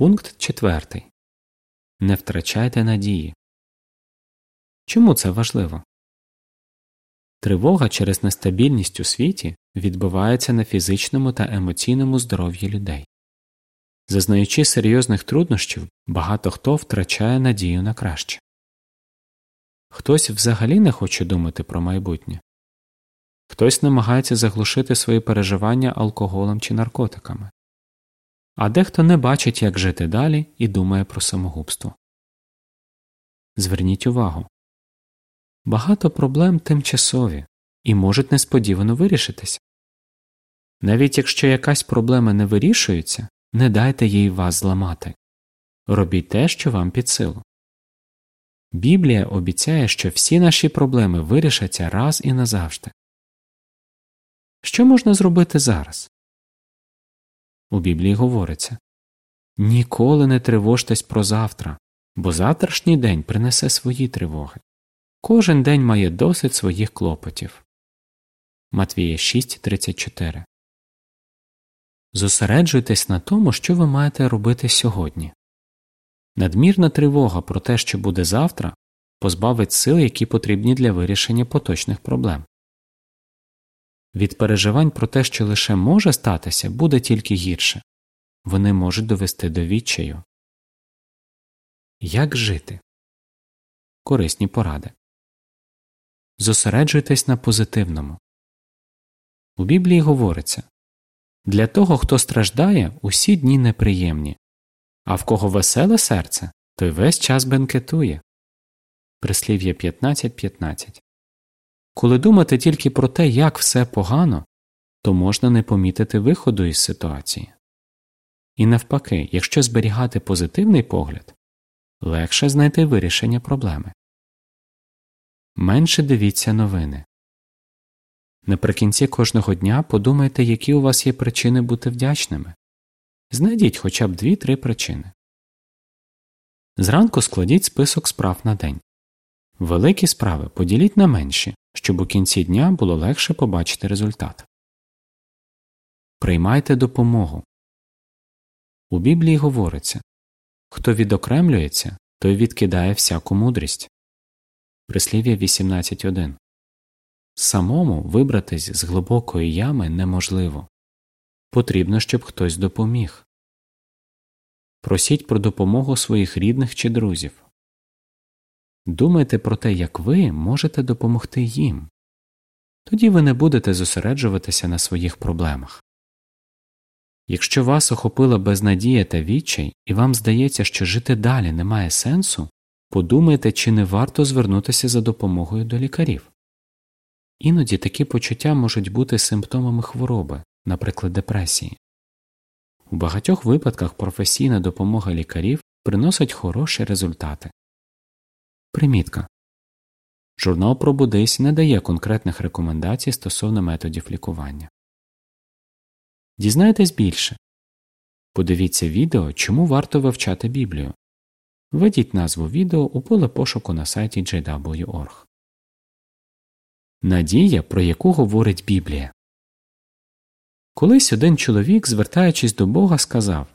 Пункт четвертий. Не втрачайте надії. Чому це важливо? Тривога через нестабільність у світі відбивається на фізичному та емоційному здоров'ї людей. Зазнаючи серйозних труднощів, багато хто втрачає надію на краще. Хтось взагалі не хоче думати про майбутнє, хтось намагається заглушити свої переживання алкоголем чи наркотиками, а дехто не бачить, як жити далі і думає про самогубство. Зверніть увагу багато проблем тимчасові і можуть несподівано вирішитися. Навіть якщо якась проблема не вирішується, не дайте їй вас зламати робіть те, що вам під силу. Біблія обіцяє, що всі наші проблеми вирішаться раз і назавжди. Що можна зробити зараз? У Біблії говориться Ніколи не тривожтесь про завтра, бо завтрашній день принесе свої тривоги. Кожен день має досить своїх клопотів. Матвія 6.34 Зосереджуйтесь на тому, що ви маєте робити сьогодні. Надмірна тривога про те, що буде завтра, позбавить сил, які потрібні для вирішення поточних проблем. Від переживань про те, що лише може статися, буде тільки гірше вони можуть довести до відчаю. Як жити? Корисні поради. Зосереджуйтесь на позитивному. У Біблії говориться для того, хто страждає, усі дні неприємні, а в кого веселе серце, той весь час бенкетує. Прислів'я 15.15 Коли думати тільки про те, як все погано, то можна не помітити виходу із ситуації. І навпаки, якщо зберігати позитивний погляд, легше знайти вирішення проблеми. Менше дивіться новини. Наприкінці кожного дня подумайте, які у вас є причини бути вдячними. Знайдіть хоча б дві-три причини. Зранку складіть список справ на день. Великі справи поділіть на менші, щоб у кінці дня було легше побачити результат. Приймайте допомогу. У Біблії говориться Хто відокремлюється, той відкидає всяку мудрість. Прислів'я 18.1 Самому вибратись з глибокої ями неможливо. Потрібно, щоб хтось допоміг. Просіть про допомогу своїх рідних чи друзів. Думайте про те, як ви можете допомогти їм. Тоді ви не будете зосереджуватися на своїх проблемах. Якщо вас охопила безнадія та відчай, і вам здається, що жити далі немає сенсу, подумайте, чи не варто звернутися за допомогою до лікарів. Іноді такі почуття можуть бути симптомами хвороби, наприклад, депресії. У багатьох випадках професійна допомога лікарів приносить хороші результати. Примітка Журнал Пробудись не дає конкретних рекомендацій стосовно методів лікування. Дізнайтесь більше. Подивіться відео, чому варто вивчати Біблію. Введіть назву відео у поле пошуку на сайті jw.org. Надія, про яку говорить Біблія. Колись один чоловік, звертаючись до Бога, сказав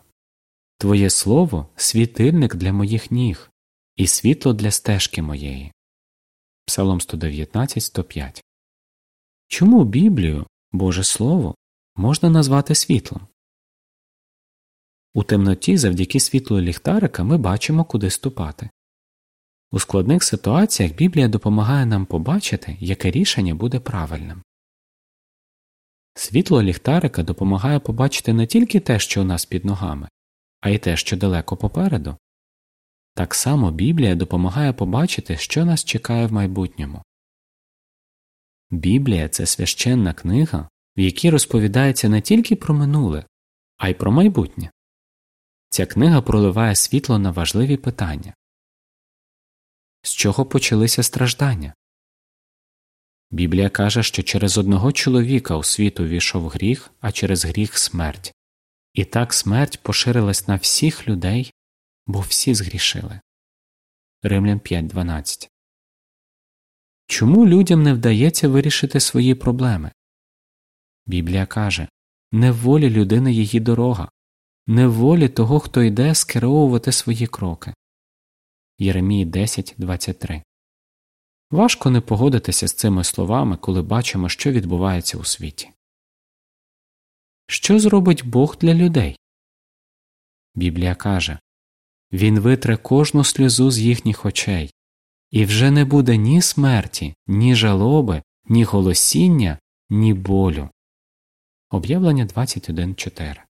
Твоє слово світильник для моїх ніг і світло для стежки моєї. Псалом 119, 105. Чому Біблію, Боже Слово, можна назвати світлом? У темноті завдяки світлу ліхтарика ми бачимо, куди ступати. У складних ситуаціях Біблія допомагає нам побачити, яке рішення буде правильним. Світло ліхтарика допомагає побачити не тільки те, що у нас під ногами, а й те, що далеко попереду. Так само Біблія допомагає побачити, що нас чекає в майбутньому. Біблія це священна книга, в якій розповідається не тільки про минуле, а й про майбутнє. Ця книга проливає світло на важливі питання з чого почалися страждання. Біблія каже, що через одного чоловіка у світ увійшов гріх, а через гріх смерть, і так смерть поширилась на всіх людей, бо всі згрішили. Римлян 5.12 Чому людям не вдається вирішити свої проблеми? Біблія каже не в волі людини її дорога, не в волі того, хто йде скеровувати свої кроки. Єремії 10.23 Важко не погодитися з цими словами, коли бачимо, що відбувається у світі. Що зробить Бог для людей? Біблія каже Він витре кожну сльозу з їхніх очей, і вже не буде ні смерті, ні жалоби, ні голосіння, ні болю. Об'явлення 21.4